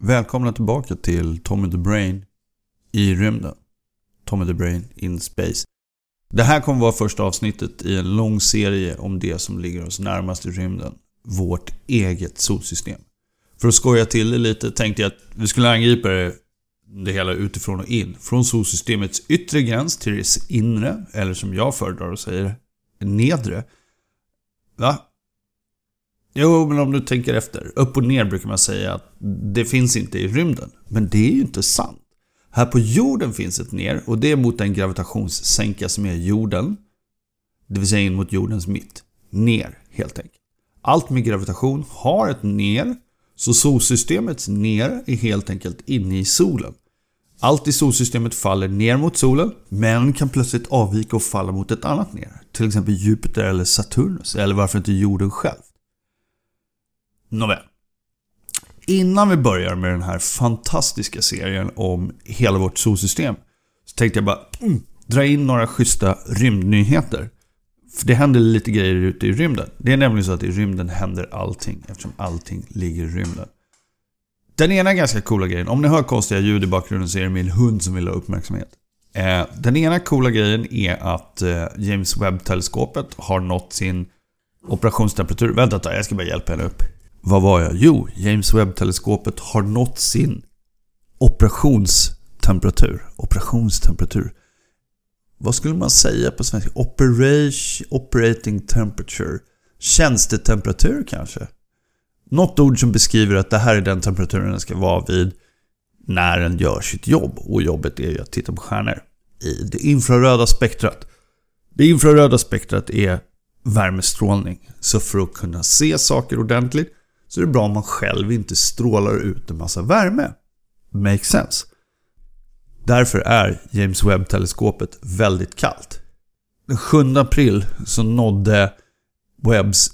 Välkomna tillbaka till Tommy the Brain i rymden. Tommy the Brain in Space. Det här kommer vara första avsnittet i en lång serie om det som ligger oss närmast i rymden. Vårt eget solsystem. För att skoja till det lite tänkte jag att vi skulle angripa det, det hela utifrån och in. Från solsystemets yttre gräns till dess inre, eller som jag föredrar att säga det, nedre. Va? Jo, men om du tänker efter. Upp och ner brukar man säga att det finns inte i rymden. Men det är ju inte sant. Här på jorden finns ett ner och det är mot den gravitationssänka som är jorden. Det vill säga in mot jordens mitt. Ner, helt enkelt. Allt med gravitation har ett ner. Så solsystemets ner är helt enkelt inne i solen. Allt i solsystemet faller ner mot solen, men kan plötsligt avvika och falla mot ett annat ner. Till exempel Jupiter eller Saturnus, eller varför inte jorden själv. Nåväl. Innan vi börjar med den här fantastiska serien om hela vårt solsystem. Så tänkte jag bara mm, dra in några schyssta rymdnyheter. För det händer lite grejer ute i rymden. Det är nämligen så att i rymden händer allting eftersom allting ligger i rymden. Den ena ganska coola grejen, om ni hör konstiga ljud i bakgrunden så är det min hund som vill ha uppmärksamhet. Eh, den ena coola grejen är att eh, James Webb-teleskopet har nått sin operationstemperatur. Vänta ett tag, jag ska bara hjälpa henne upp. Vad var jag? Jo, James Webb-teleskopet har nått sin operationstemperatur. Operationstemperatur. Vad skulle man säga på svenska? Operation, operating temperature. Tjänstetemperatur kanske? Något ord som beskriver att det här är den temperaturen den ska vara vid när den gör sitt jobb. Och jobbet är ju att titta på stjärnor. I det infraröda spektrat. Det infraröda spektrat är värmestrålning. Så för att kunna se saker ordentligt så är det bra om man själv inte strålar ut en massa värme. Makes sense. Därför är James Webb-teleskopet väldigt kallt. Den 7 april så nådde Webbs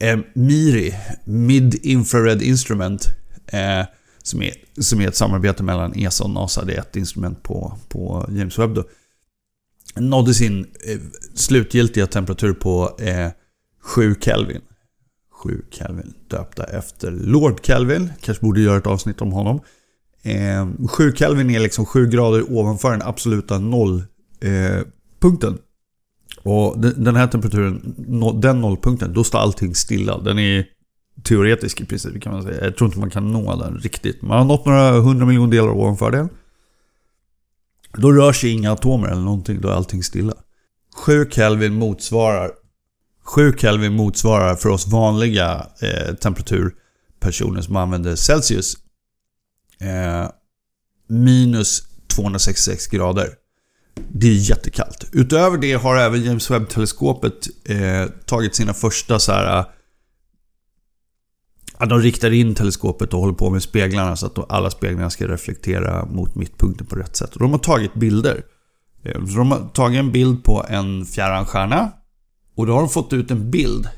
eh, MIRI, Mid Infrared Instrument, eh, som, är, som är ett samarbete mellan ESA och NASA. Det är ett instrument på, på James Webb då. Nådde sin eh, slutgiltiga temperatur på eh, 7 Kelvin. 7 Kelvin. Döpta efter Lord Kelvin. Kanske borde göra ett avsnitt om honom. Ehm, 7 Kelvin är liksom 7 grader ovanför den absoluta nollpunkten. Eh, Och den här temperaturen, den nollpunkten, då står allting stilla. Den är teoretisk i princip kan man säga. Jag tror inte man kan nå den riktigt. Man har nått några hundra miljoner delar ovanför den. Då rör sig inga atomer eller någonting, då är allting stilla. 7 Kelvin motsvarar 7 Kelvin motsvarar för oss vanliga eh, temperaturpersoner som använder Celsius eh, minus 266 grader. Det är jättekallt. Utöver det har även James Webb-teleskopet eh, tagit sina första så här... Eh, ja, de riktar in teleskopet och håller på med speglarna så att alla speglarna ska reflektera mot mittpunkten på rätt sätt. Och de har tagit bilder. Eh, de har tagit en bild på en fjärran stjärna och då har de fått ut en bild.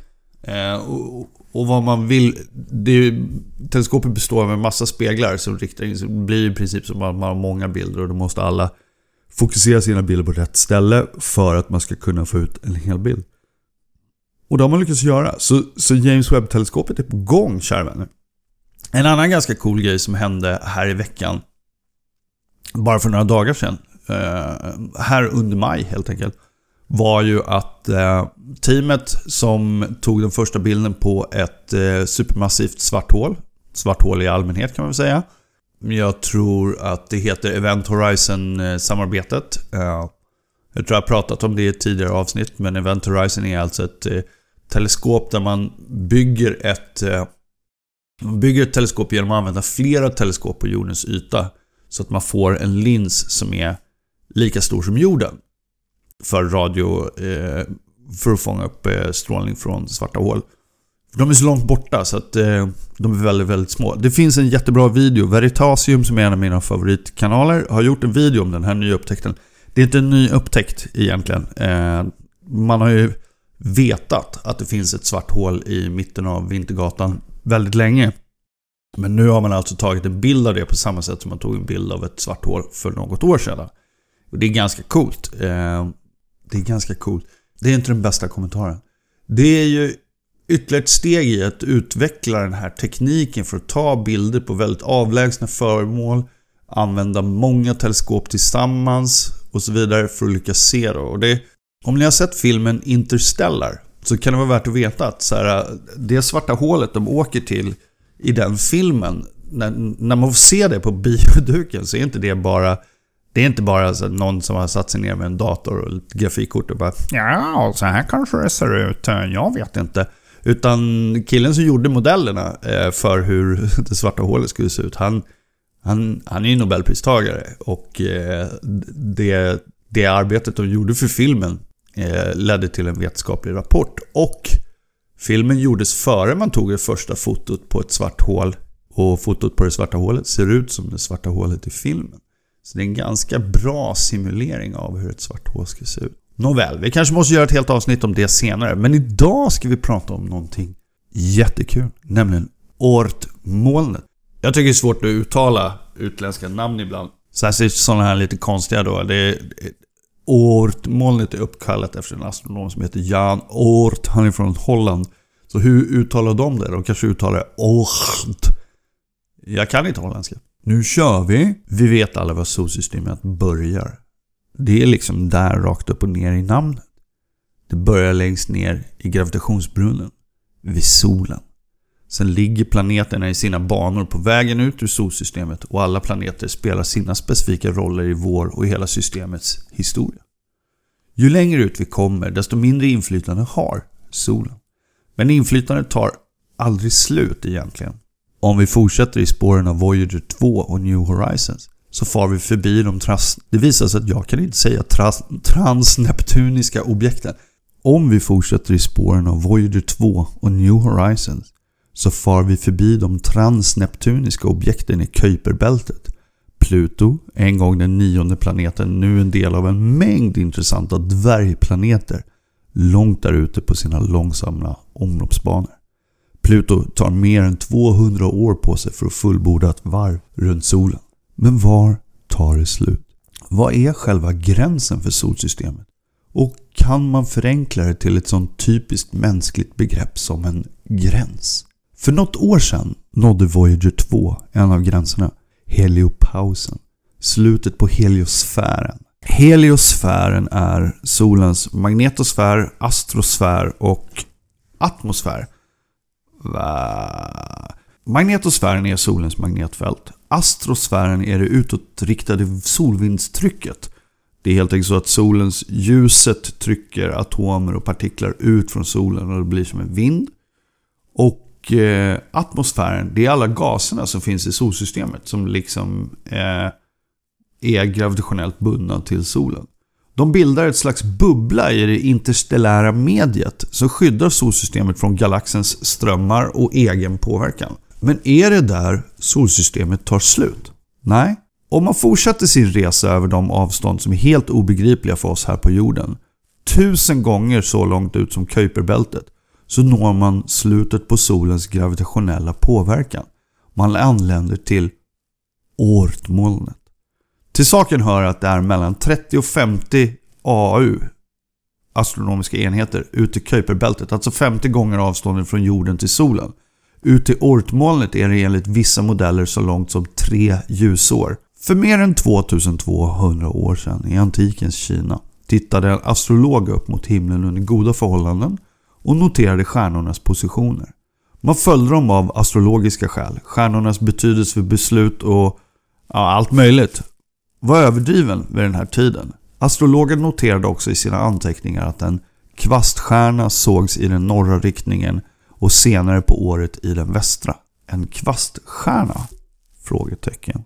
Eh, och, och, vad man vill... Det, teleskopet består av en massa speglar som riktar in sig. Det blir i princip som att man har många bilder och då måste alla fokusera sina bilder på rätt ställe för att man ska kunna få ut en hel bild. Och det har man lyckats göra. Så, så James Webb-teleskopet är på gång, kära vänner. En annan ganska cool grej som hände här i veckan. Bara för några dagar sedan. Eh, här under maj helt enkelt var ju att eh, teamet som tog den första bilden på ett eh, supermassivt svart hål, svart hål i allmänhet kan man väl säga. Jag tror att det heter Event Horizon-samarbetet. Eh, eh, jag tror jag har pratat om det i ett tidigare avsnitt, men Event Horizon är alltså ett eh, teleskop där man bygger ett eh, man bygger ett teleskop genom att använda flera teleskop på jordens yta. Så att man får en lins som är lika stor som jorden för radio eh, för att fånga upp eh, strålning från svarta hål. De är så långt borta så att eh, de är väldigt, väldigt små. Det finns en jättebra video. Veritasium som är en av mina favoritkanaler har gjort en video om den här nya upptäckten. Det är inte en ny upptäckt egentligen. Eh, man har ju vetat att det finns ett svart hål i mitten av Vintergatan väldigt länge. Men nu har man alltså tagit en bild av det på samma sätt som man tog en bild av ett svart hål för något år sedan. Och det är ganska coolt. Eh, det är ganska coolt. Det är inte den bästa kommentaren. Det är ju ytterligare ett steg i att utveckla den här tekniken för att ta bilder på väldigt avlägsna föremål, använda många teleskop tillsammans och så vidare för att lyckas se då. Och det, om ni har sett filmen Interstellar så kan det vara värt att veta att så här, det svarta hålet de åker till i den filmen, när, när man får se det på bioduken så är inte det bara det är inte bara alltså någon som har satt sig ner med en dator och ett grafikkort och bara Ja, så här kanske det ser ut. Eh, jag vet inte. Utan killen som gjorde modellerna eh, för hur det svarta hålet skulle se ut, han, han, han är ju Nobelpristagare. Och eh, det, det arbetet de gjorde för filmen ledde till en vetenskaplig rapport. Och filmen gjordes före man tog det första fotot på ett svart hål. Och fotot på det svarta hålet ser ut som det svarta hålet i filmen. Så det är en ganska bra simulering av hur ett svart hål ska se ut. Nåväl, vi kanske måste göra ett helt avsnitt om det senare. Men idag ska vi prata om någonting jättekul. Nämligen Ortmolnet. Jag tycker det är svårt att uttala utländska namn ibland. Särskilt sådana här lite konstiga då. Det är, Oortmolnet är uppkallat efter en astronom som heter Jan Oort. Han är från Holland. Så hur uttalar de det? De kanske uttalar det Oort. Jag kan inte holländska. Nu kör vi! Vi vet alla var solsystemet börjar. Det är liksom där rakt upp och ner i namnet. Det börjar längst ner i gravitationsbrunnen. Vid solen. Sen ligger planeterna i sina banor på vägen ut ur solsystemet och alla planeter spelar sina specifika roller i vår och hela systemets historia. Ju längre ut vi kommer, desto mindre inflytande har solen. Men inflytandet tar aldrig slut egentligen. Om vi fortsätter i spåren av Voyager 2 och New Horizons så far vi förbi de trans... Det visar sig att jag kan inte säga trans, transneptuniska objekten. Om vi fortsätter i spåren av Voyager 2 och New Horizons så far vi förbi de transneptuniska objekten i Kuiperbältet. Pluto, en gång den nionde planeten, nu en del av en mängd intressanta dvärgplaneter långt där ute på sina långsamma omloppsbanor. Pluto tar mer än 200 år på sig för att fullborda ett varv runt solen. Men var tar det slut? Vad är själva gränsen för solsystemet? Och kan man förenkla det till ett sånt typiskt mänskligt begrepp som en gräns? För något år sedan nådde Voyager 2 en av gränserna, heliopausen. Slutet på heliosfären. Heliosfären är solens magnetosfär, astrosfär och atmosfär. Magnetosfären är solens magnetfält. Astrosfären är det utåtriktade solvindstrycket. Det är helt enkelt så att solens ljuset trycker atomer och partiklar ut från solen och det blir som en vind. Och eh, atmosfären, det är alla gaserna som finns i solsystemet som liksom eh, är gravitationellt bundna till solen. De bildar ett slags bubbla i det interstellära mediet som skyddar solsystemet från galaxens strömmar och egen påverkan. Men är det där solsystemet tar slut? Nej. Om man fortsätter sin resa över de avstånd som är helt obegripliga för oss här på jorden, tusen gånger så långt ut som Kuiperbältet, så når man slutet på solens gravitationella påverkan. Man anländer till Oortmolnet. Till saken hör att det är mellan 30 och 50 AU, astronomiska enheter, ut till Kuiperbältet. Alltså 50 gånger avståndet från jorden till solen. Ut till Ortmolnet är det enligt vissa modeller så långt som 3 ljusår. För mer än 2200 år sedan i antikens Kina tittade en astrolog upp mot himlen under goda förhållanden och noterade stjärnornas positioner. Man följde dem av astrologiska skäl. Stjärnornas betydelse för beslut och ja, allt möjligt var överdriven vid den här tiden. Astrologen noterade också i sina anteckningar att en kvaststjärna sågs i den norra riktningen och senare på året i den västra. En kvaststjärna? Frågetecken.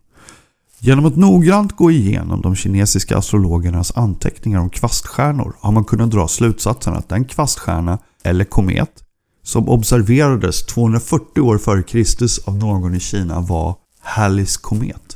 Genom att noggrant gå igenom de kinesiska astrologernas anteckningar om kvaststjärnor har man kunnat dra slutsatsen att den kvaststjärna, eller komet, som observerades 240 år före Kristus av någon i Kina var Hallis komet.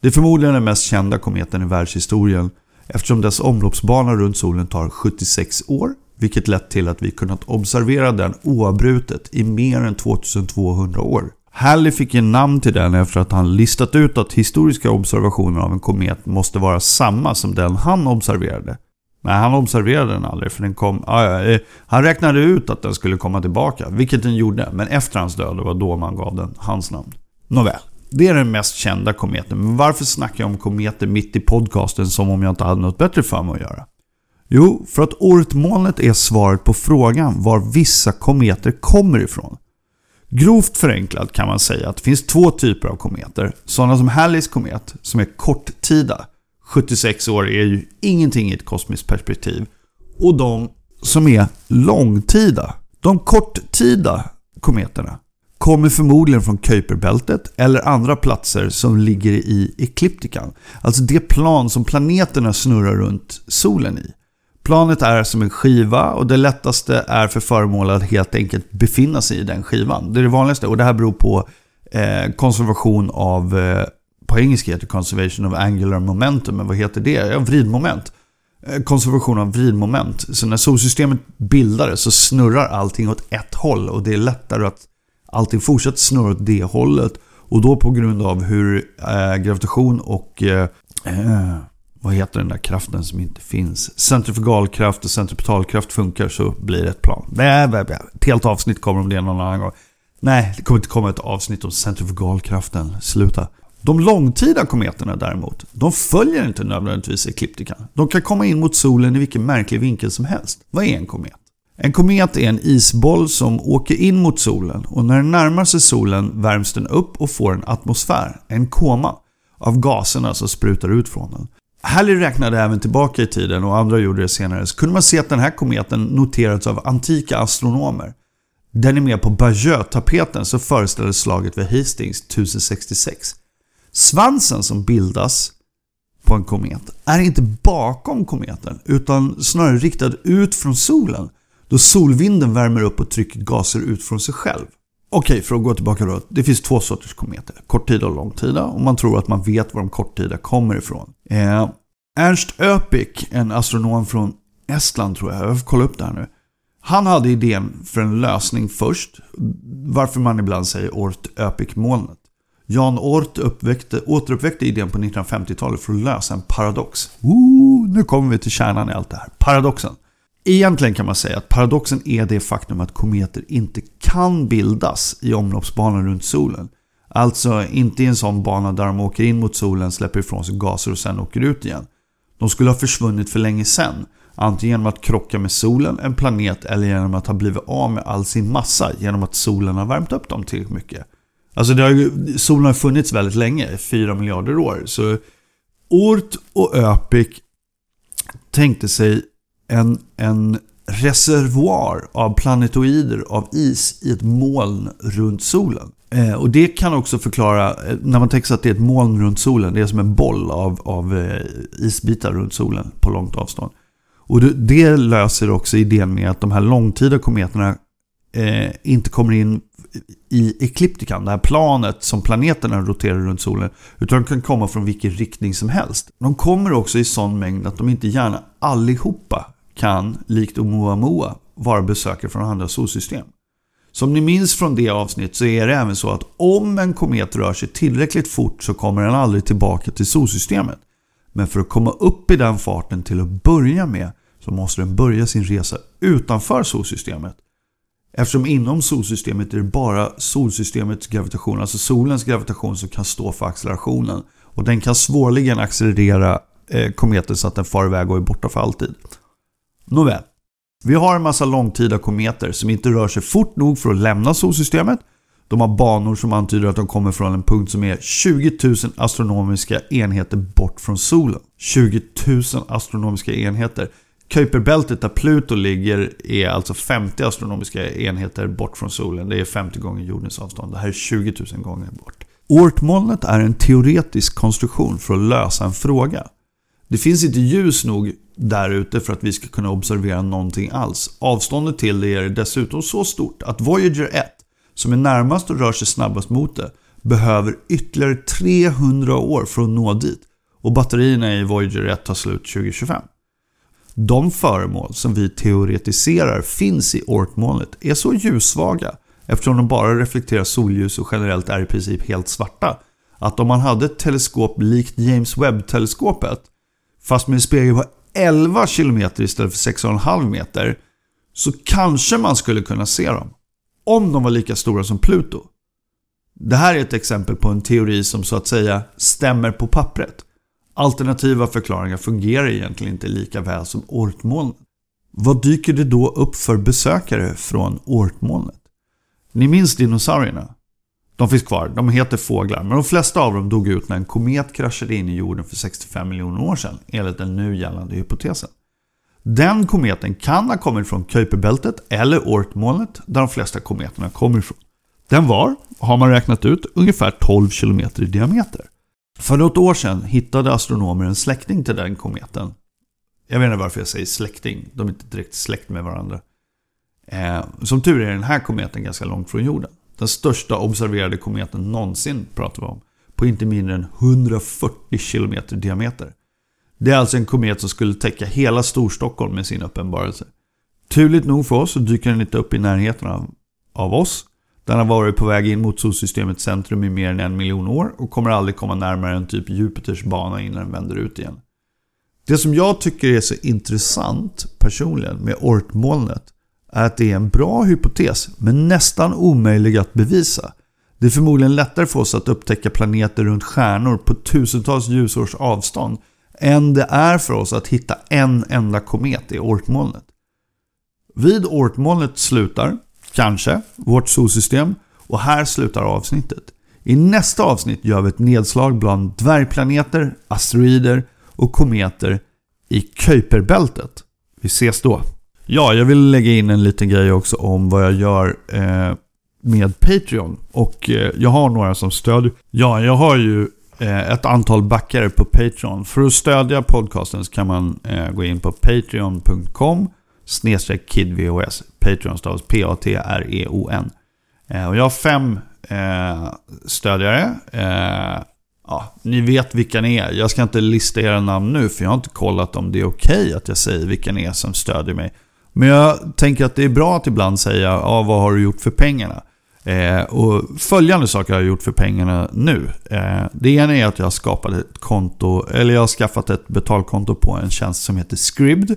Det är förmodligen den mest kända kometen i världshistorien eftersom dess omloppsbana runt solen tar 76 år vilket lett till att vi kunnat observera den oavbrutet i mer än 2200 år. Halley fick ge namn till den efter att han listat ut att historiska observationer av en komet måste vara samma som den han observerade. Nej, han observerade den aldrig för den kom... Ah, ja, eh, han räknade ut att den skulle komma tillbaka, vilket den gjorde. Men efter hans död var då man gav den hans namn. Nåväl. Det är den mest kända kometen. Men varför snackar jag om kometer mitt i podcasten som om jag inte hade något bättre för mig att göra? Jo, för att ortmolnet är svaret på frågan var vissa kometer kommer ifrån. Grovt förenklat kan man säga att det finns två typer av kometer. Sådana som Halleys komet, som är korttida. 76 år är ju ingenting i ett kosmiskt perspektiv. Och de som är långtida. De korttida kometerna kommer förmodligen från Kuiperbältet eller andra platser som ligger i ekliptikan. Alltså det plan som planeterna snurrar runt solen i. Planet är som en skiva och det lättaste är för föremål att helt enkelt befinna sig i den skivan. Det är det vanligaste och det här beror på eh, konservation av, eh, på engelska heter conservation of angular momentum, men vad heter det? Ja, vridmoment. Eh, konservation av vridmoment. Så när solsystemet bildades så snurrar allting åt ett håll och det är lättare att allting fortsätter snurra åt det hållet. Och då på grund av hur eh, gravitation och eh, eh, vad heter den där kraften som inte finns? Centrifugalkraft och centripetalkraft funkar så blir det ett plan. Ett helt avsnitt kommer om det någon annan gång. Nej, det kommer inte komma ett avsnitt om centrifugalkraften. Sluta. De långtida kometerna däremot, de följer inte nödvändigtvis ekliptikan. De kan komma in mot solen i vilken märklig vinkel som helst. Vad är en komet? En komet är en isboll som åker in mot solen och när den närmar sig solen värms den upp och får en atmosfär, en koma, av gaserna som sprutar ut från den. Halley räknade även tillbaka i tiden och andra gjorde det senare. Så kunde man se att den här kometen noterats av antika astronomer. Den är med på Bajö-tapeten som föreställer slaget vid Hastings 1066. Svansen som bildas på en komet är inte bakom kometen utan snarare riktad ut från solen då solvinden värmer upp och trycker gaser ut från sig själv. Okej, för att gå tillbaka då. Det finns två sorters kometer. Korttida och långtida. Och man tror att man vet var de korttida kommer ifrån. Eh, Ernst Öpik, en astronom från Estland tror jag. Jag får kolla upp det här nu. Han hade idén för en lösning först. Varför man ibland säger Ort Öpik-molnet. Jan Ort uppväckte, återuppväckte idén på 1950-talet för att lösa en paradox. Ooh, nu kommer vi till kärnan i allt det här. Paradoxen. Egentligen kan man säga att paradoxen är det faktum att kometer inte kan bildas i omloppsbanan runt solen. Alltså inte i en sån bana där de åker in mot solen, släpper ifrån sig gaser och sen åker ut igen. De skulle ha försvunnit för länge sedan. Antingen genom att krocka med solen, en planet, eller genom att ha blivit av med all sin massa genom att solen har värmt upp dem tillräckligt mycket. Alltså det har ju, solen har funnits väldigt länge, 4 miljarder år. Så Ort och Öpik tänkte sig en, en reservoar av planetoider av is i ett moln runt solen. Eh, och det kan också förklara, eh, när man tänker sig att det är ett moln runt solen, det är som en boll av, av eh, isbitar runt solen på långt avstånd. Och det, det löser också idén med att de här långtida kometerna eh, inte kommer in i ekliptikan, det här planet som planeterna roterar runt solen. Utan de kan komma från vilken riktning som helst. De kommer också i sån mängd att de inte gärna allihopa kan, likt Oumuamua, vara besökare från andra solsystem. Som ni minns från det avsnitt så är det även så att om en komet rör sig tillräckligt fort så kommer den aldrig tillbaka till solsystemet. Men för att komma upp i den farten till att börja med så måste den börja sin resa utanför solsystemet. Eftersom inom solsystemet är det bara solsystemets gravitation, alltså solens gravitation som kan stå för accelerationen. Och den kan svårligen accelerera eh, kometen så att den far iväg och är borta för alltid. Nåväl. Vi har en massa långtida kometer som inte rör sig fort nog för att lämna solsystemet. De har banor som antyder att de kommer från en punkt som är 20 000 astronomiska enheter bort från solen. 20 000 astronomiska enheter. Kuiperbältet där Pluto ligger är alltså 50 astronomiska enheter bort från solen. Det är 50 gånger jordens avstånd. Det här är 20 000 gånger bort. Ortmolnet är en teoretisk konstruktion för att lösa en fråga. Det finns inte ljus nog där ute för att vi ska kunna observera någonting alls. Avståndet till det är dessutom så stort att Voyager 1, som är närmast och rör sig snabbast mot det, behöver ytterligare 300 år för att nå dit. Och batterierna i Voyager 1 tar slut 2025. De föremål som vi teoretiserar finns i Oort-molnet är så ljussvaga eftersom de bara reflekterar solljus och generellt är i princip helt svarta att om man hade ett teleskop likt James Webb-teleskopet fast med en spegel på 11 km istället för 6,5 meter så kanske man skulle kunna se dem. Om de var lika stora som Pluto. Det här är ett exempel på en teori som så att säga stämmer på pappret. Alternativa förklaringar fungerar egentligen inte lika väl som Oortmolnet. Vad dyker det då upp för besökare från Oortmolnet? Ni minns dinosaurierna? De finns kvar, de heter fåglar, men de flesta av dem dog ut när en komet kraschade in i jorden för 65 miljoner år sedan, enligt den nu gällande hypotesen. Den kometen kan ha kommit från Kuiperbältet eller Oortmolnet, där de flesta kometerna kommer ifrån. Den var, har man räknat ut, ungefär 12 km i diameter. För något år sedan hittade astronomer en släkting till den kometen. Jag vet inte varför jag säger släkting, de är inte direkt släkt med varandra. Eh, som tur är den här kometen ganska långt från jorden. Den största observerade kometen någonsin pratar vi om. På inte mindre än 140 km diameter. Det är alltså en komet som skulle täcka hela Storstockholm med sin uppenbarelse. Turligt nog för oss så dyker den inte upp i närheten av, av oss. Den har varit på väg in mot solsystemets centrum i mer än en miljon år och kommer aldrig komma närmare än typ Jupiters bana innan den vänder ut igen. Det som jag tycker är så intressant personligen med Ortmolnet är att det är en bra hypotes, men nästan omöjlig att bevisa. Det är förmodligen lättare för oss att upptäcka planeter runt stjärnor på tusentals ljusårs avstånd än det är för oss att hitta en enda komet i Oortmolnet. Vid Oortmolnet slutar, kanske, vårt solsystem och här slutar avsnittet. I nästa avsnitt gör vi ett nedslag bland dvärgplaneter, asteroider och kometer i Kuiperbältet. Vi ses då! Ja, jag vill lägga in en liten grej också om vad jag gör eh, med Patreon. Och eh, jag har några som stödjer. Ja, jag har ju eh, ett antal backare på Patreon. För att stödja podcasten så kan man eh, gå in på patreon.com snedstreck KidVHS Patreon stavas P-A-T-R-E-O-N. Eh, och jag har fem eh, stödjare. Eh, ja, ni vet vilka ni är. Jag ska inte lista era namn nu för jag har inte kollat om det är okej okay att jag säger vilka ni är som stödjer mig. Men jag tänker att det är bra att ibland säga, ja vad har du gjort för pengarna? Eh, och följande saker har jag gjort för pengarna nu. Eh, det ena är att jag har skapat ett konto, eller jag har skaffat ett betalkonto på en tjänst som heter Scribd.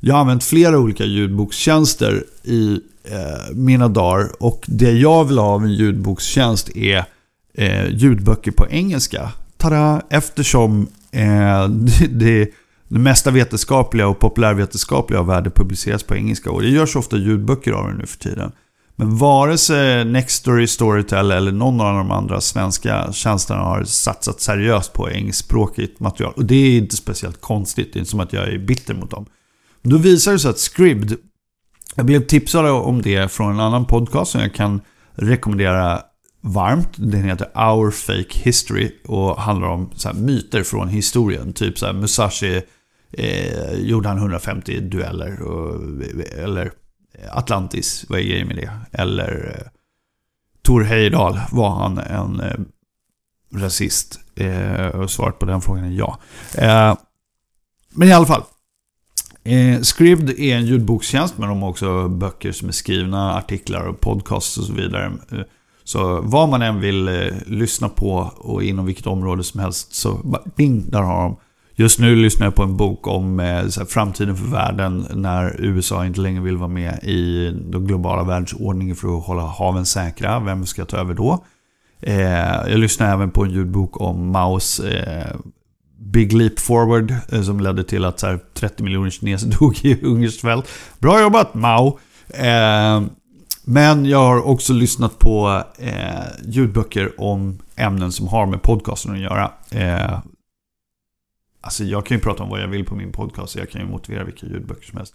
Jag har använt flera olika ljudbokstjänster i eh, mina dagar och det jag vill ha av en ljudbokstjänst är eh, ljudböcker på engelska. Tada! Eftersom eh, det, det det mesta vetenskapliga och populärvetenskapliga av värde publiceras på engelska och det görs ofta ljudböcker av det nu för tiden. Men vare sig Nextory, Storytel eller någon av de andra svenska tjänsterna har satsat seriöst på engelskspråkigt material. Och det är inte speciellt konstigt, det är inte som att jag är bitter mot dem. Då visar det sig att Scribd, jag blev tipsad om det från en annan podcast som jag kan rekommendera varmt. Den heter Our Fake History och handlar om så myter från historien. Typ så här Musashi eh, gjorde han 150 dueller. Och, eller eh, Atlantis, vad är grejen med det? Eller eh, Tor Heyerdahl, var han en eh, rasist? Eh, och svaret på den frågan är ja. Eh, men i alla fall. Eh, Scribd är en ljudbokstjänst men de har också böcker som är skrivna, artiklar och podcasts och så vidare. Eh, så vad man än vill eh, lyssna på och inom vilket område som helst så ding, där har de. Just nu lyssnar jag på en bok om eh, här, framtiden för världen när USA inte längre vill vara med i den globala världsordningen för att hålla haven säkra. Vem ska ta över då? Eh, jag lyssnar även på en ljudbok om Maos eh, Big Leap Forward eh, som ledde till att här, 30 miljoner kineser dog i hungersvält. Bra jobbat Mao! Eh, men jag har också lyssnat på eh, ljudböcker om ämnen som har med podcasten att göra. Eh, Alltså jag kan ju prata om vad jag vill på min podcast. Jag kan ju motivera vilka ljudböcker som helst.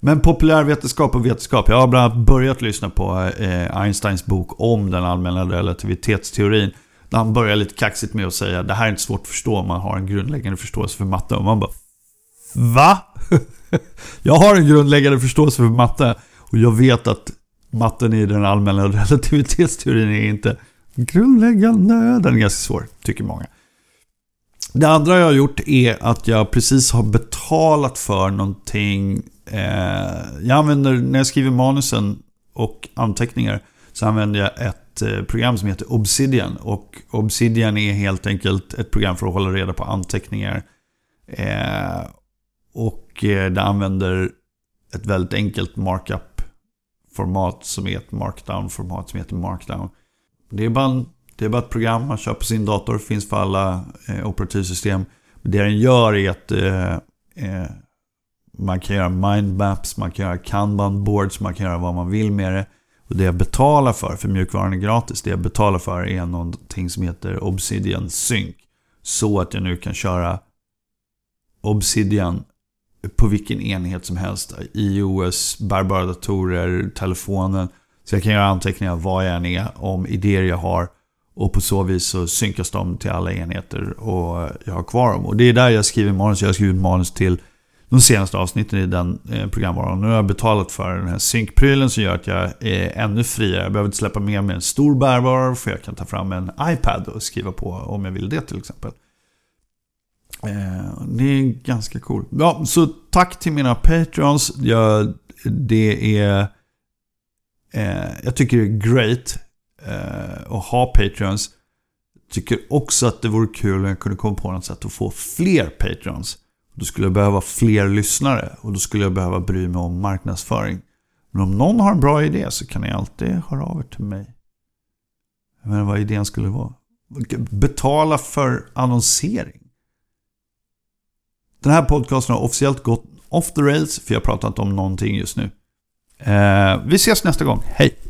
Men populärvetenskap och vetenskap. Jag har bland annat börjat lyssna på eh, Einsteins bok om den allmänna relativitetsteorin. Där han börjar lite kaxigt med att säga det här är inte svårt att förstå om man har en grundläggande förståelse för matte. Och man bara Va? jag har en grundläggande förståelse för matte. Och jag vet att matten i den allmänna relativitetsteorin är inte grundläggande. Den är ganska svår, tycker många. Det andra jag har gjort är att jag precis har betalat för någonting. Eh, jag använder, när jag skriver manusen och anteckningar, så använder jag ett eh, program som heter Obsidian. Och Obsidian är helt enkelt ett program för att hålla reda på anteckningar. Eh, och det använder ett väldigt enkelt markup-format som är ett markdown-format som heter markdown. Det är, bara en, det är bara ett program man kör på sin dator, finns för alla eh, operativsystem. Det den gör är att eh, eh, man kan göra mindmaps, man kan göra kanban boards, man kan göra vad man vill med det. Och det jag betalar för, för mjukvaran är gratis, det jag betalar för är någonting som heter Obsidian Sync. Så att jag nu kan köra Obsidian på vilken enhet som helst. iOS, bärbara datorer, telefonen. Så jag kan göra anteckningar var jag än är om idéer jag har. Och på så vis så synkas de till alla enheter och jag har kvar dem. Och det är där jag skriver manus. Jag har skrivit manus till de senaste avsnitten i den eh, programvaran. Nu har jag betalat för den här synkprylen som gör att jag är ännu friare. Jag behöver inte släppa med mig en stor bärbar för jag kan ta fram en iPad och skriva på om jag vill det till exempel. Eh, det är ganska coolt. Ja, så tack till mina Patreons. Jag, det är... Eh, jag tycker det är great eh, ha Patreons. Tycker också att det vore kul om jag kunde komma på något sätt att få fler Patreons. Då skulle jag behöva fler lyssnare och då skulle jag behöva bry mig om marknadsföring. Men om någon har en bra idé så kan ni alltid höra av er till mig. Jag menar vad idén skulle vara. Betala för annonsering. Den här podcasten har officiellt gått off the rails för jag har pratat om någonting just nu. Eh, vi ses nästa gång. Hej!